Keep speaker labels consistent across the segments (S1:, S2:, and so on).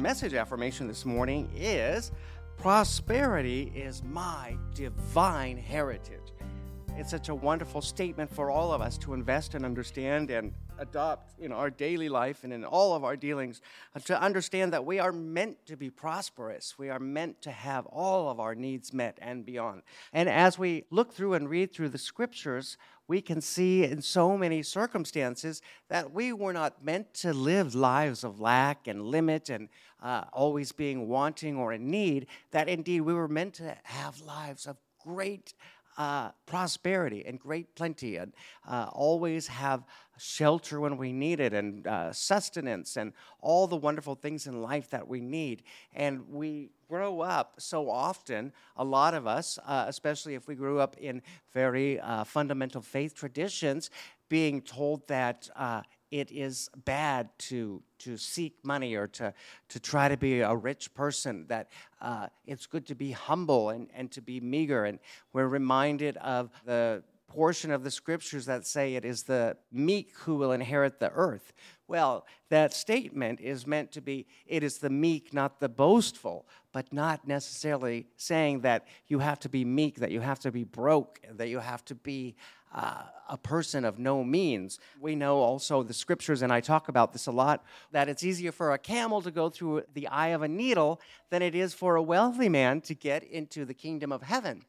S1: message affirmation this morning is prosperity is my divine heritage. It's such a wonderful statement for all of us to invest and understand and adopt in our daily life and in all of our dealings uh, to understand that we are meant to be prosperous. We are meant to have all of our needs met and beyond. And as we look through and read through the scriptures, we can see in so many circumstances that we were not meant to live lives of lack and limit and uh, always being wanting or in need, that indeed we were meant to have lives of great uh, prosperity and great plenty and uh, always have shelter when we need it and uh, sustenance and all the wonderful things in life that we need. And we grow up so often, a lot of us, uh, especially if we grew up in very uh, fundamental faith traditions, being told that it is bad to to seek money or to to try to be a rich person that uh, it's good to be humble and, and to be meager. And we're reminded of the portion of the scriptures that say it is the meek who will inherit the earth well that statement is meant to be it is the meek not the boastful but not necessarily saying that you have to be meek that you have to be broke that you have to be uh, a person of no means. We know also the scriptures, and I talk about this a lot, that it's easier for a camel to go through the eye of a needle than it is for a wealthy man to get into the kingdom of heaven.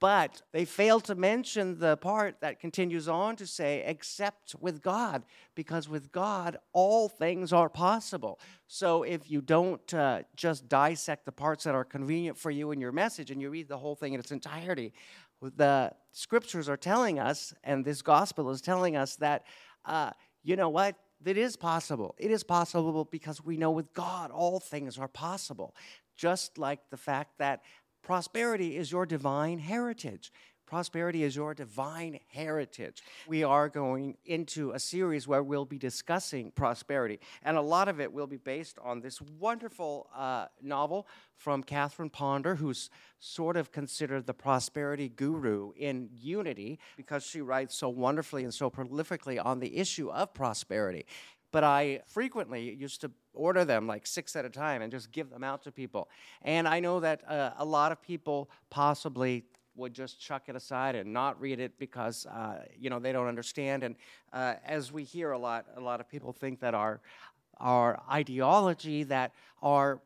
S1: But they fail to mention the part that continues on to say, except with God, because with God, all things are possible. So if you don't uh, just dissect the parts that are convenient for you in your message and you read the whole thing in its entirety, the scriptures are telling us, and this gospel is telling us that, uh, you know what? It is possible. It is possible because we know with God all things are possible. Just like the fact that prosperity is your divine heritage. Prosperity is your divine heritage. We are going into a series where we'll be discussing prosperity, and a lot of it will be based on this wonderful uh, novel from Catherine Ponder, who's sort of considered the prosperity guru in Unity because she writes so wonderfully and so prolifically on the issue of prosperity but I frequently used to order them like six at a time and just give them out to people. And I know that uh, a lot of people possibly would just chuck it aside and not read it because uh, you know they don't understand. And uh, as we hear a lot, a lot of people think that our our ideology, that our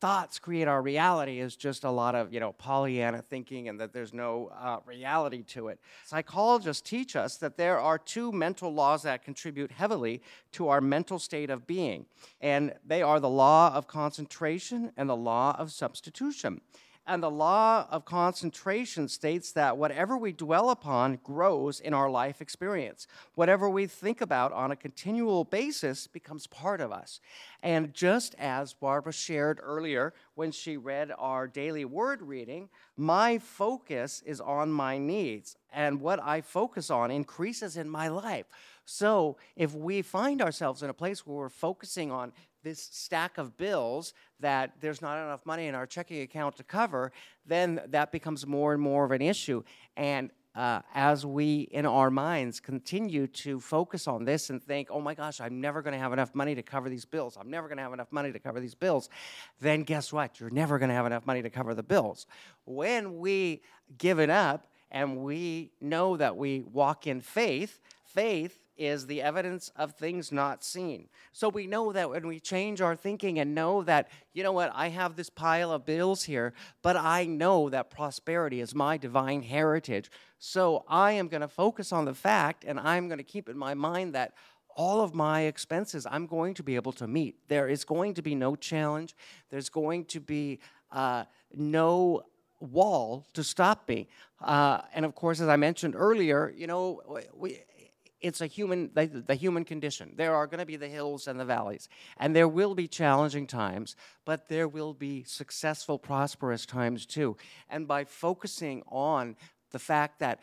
S1: thoughts create our reality is just a lot of you know pollyanna thinking and that there's no uh, reality to it. Psychologists teach us that there are two mental laws that contribute heavily to our mental state of being and they are the law of concentration and the law of substitution and the law of concentration states that whatever we dwell upon grows in our life experience. Whatever we think about on a continual basis becomes part of us. And just as Barbara shared earlier when she read our daily word reading, my focus is on my needs, and what I focus on increases in my life. So, if we find ourselves in a place where we're focusing on this stack of bills that there's not enough money in our checking account to cover, then that becomes more and more of an issue. And uh, as we in our minds continue to focus on this and think, oh my gosh, I'm never going to have enough money to cover these bills, I'm never going to have enough money to cover these bills, then guess what? You're never going to have enough money to cover the bills. When we give it up and we know that we walk in faith, faith is the evidence of things not seen. So we know that when we change our thinking and know that, you know what, I have this pile of bills here, but I know that prosperity is my divine heritage. So I am going to focus on the fact and I'm going to keep in my mind that all of my expenses I'm going to be able to meet. There is going to be no challenge, there's going to be uh, no wall to stop me. Uh, and of course, as I mentioned earlier, you know, we, it's a human the, the human condition. There are going to be the hills and the valleys and there will be challenging times but there will be successful prosperous times too. And by focusing on the fact that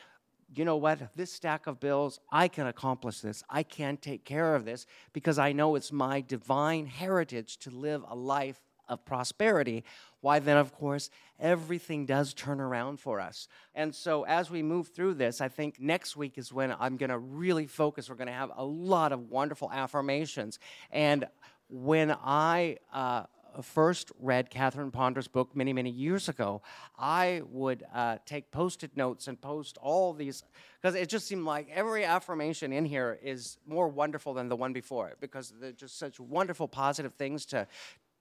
S1: you know what this stack of bills i can accomplish this i can take care of this because i know it's my divine heritage to live a life of prosperity, why then, of course, everything does turn around for us. And so, as we move through this, I think next week is when I'm going to really focus. We're going to have a lot of wonderful affirmations. And when I uh, first read Catherine Ponder's book many, many years ago, I would uh, take post it notes and post all these, because it just seemed like every affirmation in here is more wonderful than the one before because they're just such wonderful, positive things to,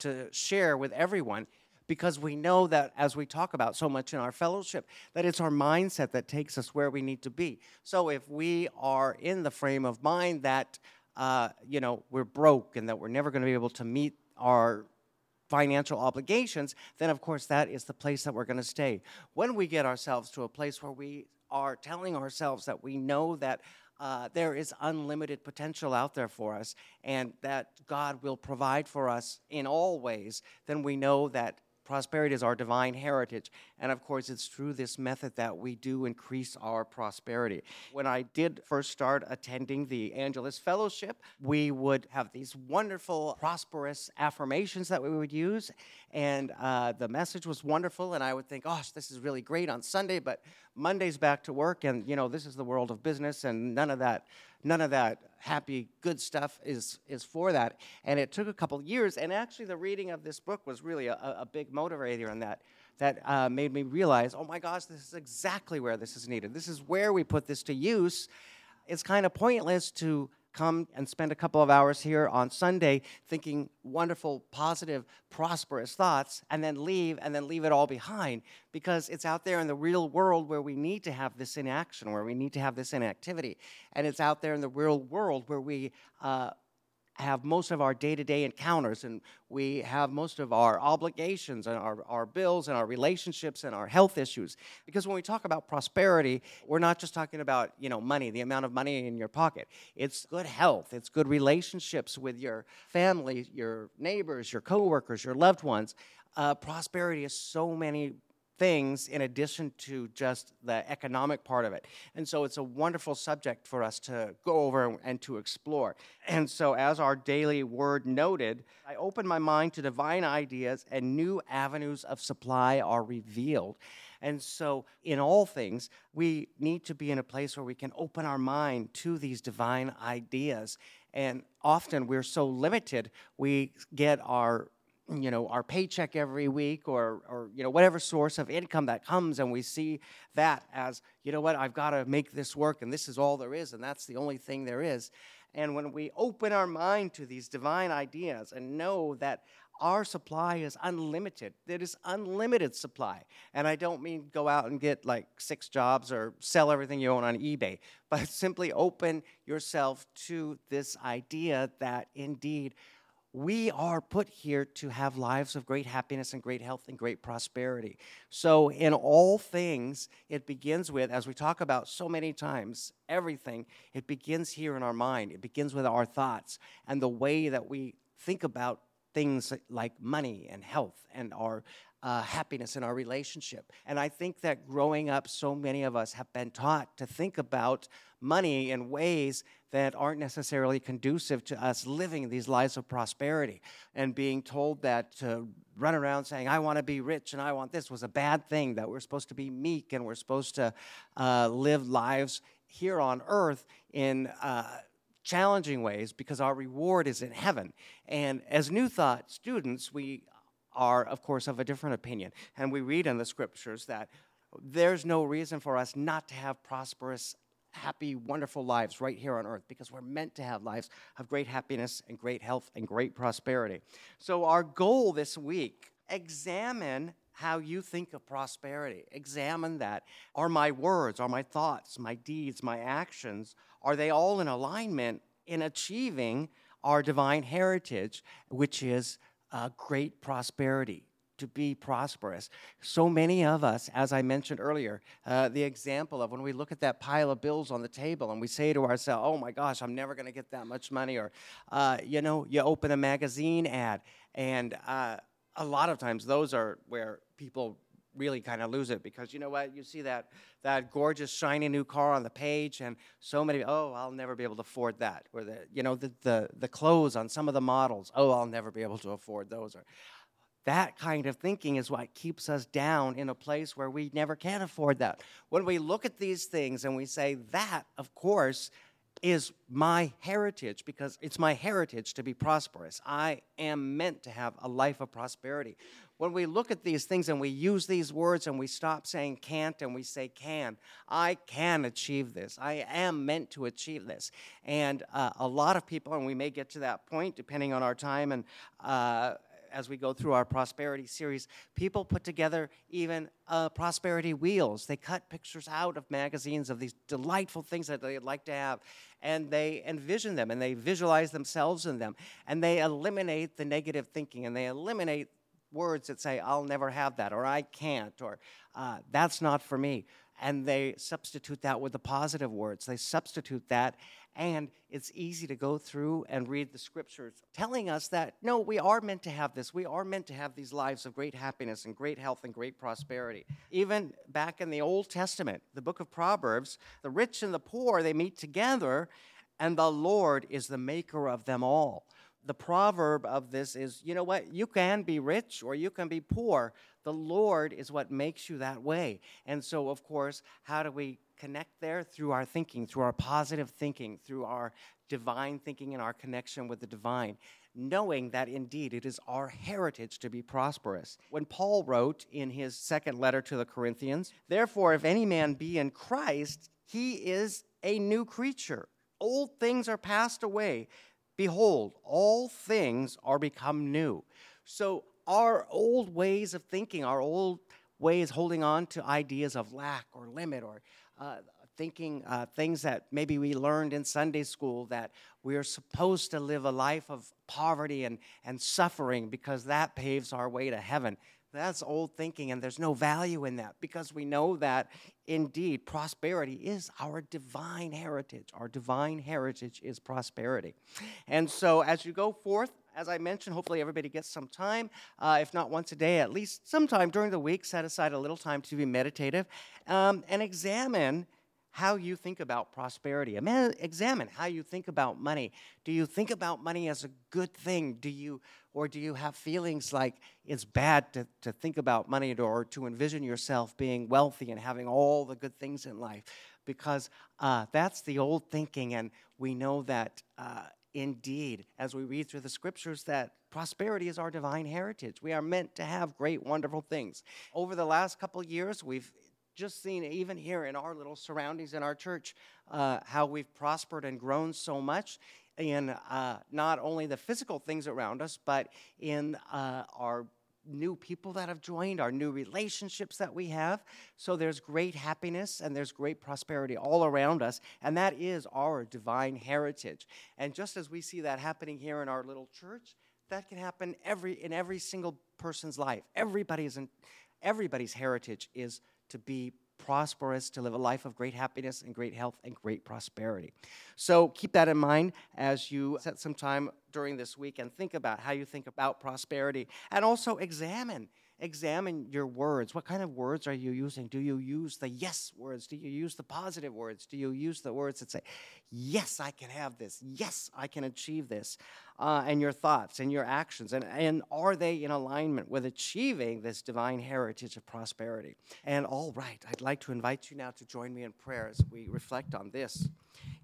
S1: to share with everyone because we know that as we talk about so much in our fellowship that it's our mindset that takes us where we need to be so if we are in the frame of mind that uh, you know we're broke and that we're never going to be able to meet our financial obligations, then of course that is the place that we're going to stay. When we get ourselves to a place where we are telling ourselves that we know that uh, there is unlimited potential out there for us and that God will provide for us in all ways, then we know that Prosperity is our divine heritage. And of course, it's through this method that we do increase our prosperity. When I did first start attending the Angelus Fellowship, we would have these wonderful, prosperous affirmations that we would use. And uh, the message was wonderful. And I would think, gosh, this is really great on Sunday, but Monday's back to work. And, you know, this is the world of business, and none of that none of that happy, good stuff is, is for that. And it took a couple years. And actually, the reading of this book was really a, a big motivator in that. That uh, made me realize, oh my gosh, this is exactly where this is needed. This is where we put this to use. It's kind of pointless to come and spend a couple of hours here on Sunday thinking wonderful, positive, prosperous thoughts, and then leave and then leave it all behind because it's out there in the real world where we need to have this in action, where we need to have this in activity. And it's out there in the real world where we uh, have most of our day to day encounters and we have most of our obligations and our, our bills and our relationships and our health issues. Because when we talk about prosperity, we're not just talking about you know, money, the amount of money in your pocket. It's good health, it's good relationships with your family, your neighbors, your coworkers, your loved ones. Uh, prosperity is so many things in addition to just the economic part of it. And so it's a wonderful subject for us to go over and to explore. And so, as our daily word noted, I open my mind to divine ideas and new avenues of supply are revealed. And so, in all things, we need to be in a place where we can open our mind to these divine ideas. And often we're so limited, we get our you know our paycheck every week or or you know whatever source of income that comes and we see that as you know what I've got to make this work and this is all there is and that's the only thing there is. And when we open our mind to these divine ideas and know that our supply is unlimited there is unlimited supply. And i don't mean go out and get like six jobs or sell everything you own on ebay but simply open yourself to this idea that indeed we are put here to have lives of great happiness and great health and great prosperity. So, in all things, it begins with, as we talk about so many times, everything, it begins here in our mind. It begins with our thoughts and the way that we think about things like money and health and our uh, happiness in our relationship. And I think that growing up, so many of us have been taught to think about money in ways that aren't necessarily conducive to us living these lives of prosperity and being told that to run around saying, I want to be rich and I want this was a bad thing, that we're supposed to be meek and we're supposed to uh, live lives here on earth in. Uh, challenging ways because our reward is in heaven. And as New Thought students, we are, of course, of a different opinion. And we read in the scriptures that there's no reason for us not to have prosperous, happy, wonderful lives right here on earth because we're meant to have lives of great happiness and great health and great prosperity. So, our goal this week examine how you think of prosperity. Examine that. Are my words, are my thoughts, my deeds, my actions, are they all in alignment in achieving our divine heritage, which is uh, great prosperity, to be prosperous. So many of us, as I mentioned earlier, uh, the example of when we look at that pile of bills on the table and we say to ourselves, oh my gosh, I'm never going to get that much money. Or, uh, you know, you open a magazine ad, and uh, a lot of times those are where people really kind of lose it because you know what you see that that gorgeous shiny new car on the page and so many oh i'll never be able to afford that or the you know the the, the clothes on some of the models oh i'll never be able to afford those or that kind of thinking is what keeps us down in a place where we never can afford that. When we look at these things and we say that of course is my heritage because it's my heritage to be prosperous. I am meant to have a life of prosperity. When we look at these things and we use these words and we stop saying can't and we say can, I can achieve this. I am meant to achieve this. And uh, a lot of people, and we may get to that point depending on our time and uh, as we go through our prosperity series, people put together even uh, prosperity wheels. They cut pictures out of magazines of these delightful things that they'd like to have, and they envision them and they visualize themselves in them, and they eliminate the negative thinking and they eliminate words that say, I'll never have that, or I can't, or uh, that's not for me. And they substitute that with the positive words. They substitute that and it's easy to go through and read the scriptures telling us that no, we are meant to have this. We are meant to have these lives of great happiness and great health and great prosperity. Even back in the Old Testament, the book of Proverbs, the rich and the poor, they meet together, and the Lord is the maker of them all. The proverb of this is you know what? You can be rich or you can be poor. The Lord is what makes you that way. And so, of course, how do we connect there through our thinking, through our positive thinking, through our divine thinking and our connection with the divine, knowing that indeed it is our heritage to be prosperous. When Paul wrote in his second letter to the Corinthians, Therefore, if any man be in Christ, he is a new creature. Old things are passed away. Behold, all things are become new. So, our old ways of thinking, our old ways holding on to ideas of lack or limit or uh, thinking uh, things that maybe we learned in Sunday school that we are supposed to live a life of poverty and, and suffering because that paves our way to heaven. That's old thinking, and there's no value in that because we know that indeed prosperity is our divine heritage. Our divine heritage is prosperity. And so, as you go forth, as I mentioned, hopefully everybody gets some time, uh, if not once a day, at least sometime during the week, set aside a little time to be meditative um, and examine how you think about prosperity. Examine how you think about money. Do you think about money as a good thing? Do you, or do you have feelings like it's bad to, to think about money or to envision yourself being wealthy and having all the good things in life? Because uh, that's the old thinking, and we know that uh, indeed, as we read through the scriptures, that prosperity is our divine heritage. We are meant to have great, wonderful things. Over the last couple years, we've just seen, even here in our little surroundings in our church, uh, how we've prospered and grown so much in uh, not only the physical things around us, but in uh, our new people that have joined, our new relationships that we have. So there's great happiness and there's great prosperity all around us, and that is our divine heritage. And just as we see that happening here in our little church, that can happen every in every single person's life. Everybody's in, everybody's heritage is to be prosperous, to live a life of great happiness and great health and great prosperity. So keep that in mind as you set some time during this week and think about how you think about prosperity and also examine examine your words. What kind of words are you using? Do you use the yes words? Do you use the positive words? Do you use the words that say, yes, I can have this. Yes, I can achieve this. Uh, and your thoughts and your actions. And, and are they in alignment with achieving this divine heritage of prosperity? And all right, I'd like to invite you now to join me in prayer as we reflect on this.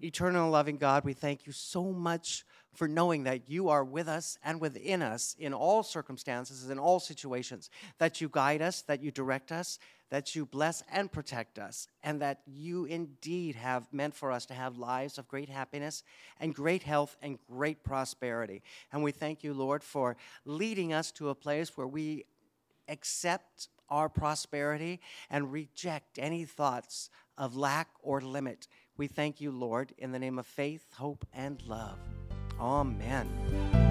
S1: Eternal loving God, we thank you so much for knowing that you are with us and within us in all circumstances, in all situations, that you guide us, that you direct us, that you bless and protect us, and that you indeed have meant for us to have lives of great happiness and great health and great prosperity. And we thank you, Lord, for leading us to a place where we accept our prosperity and reject any thoughts of lack or limit. We thank you, Lord, in the name of faith, hope, and love. Amen.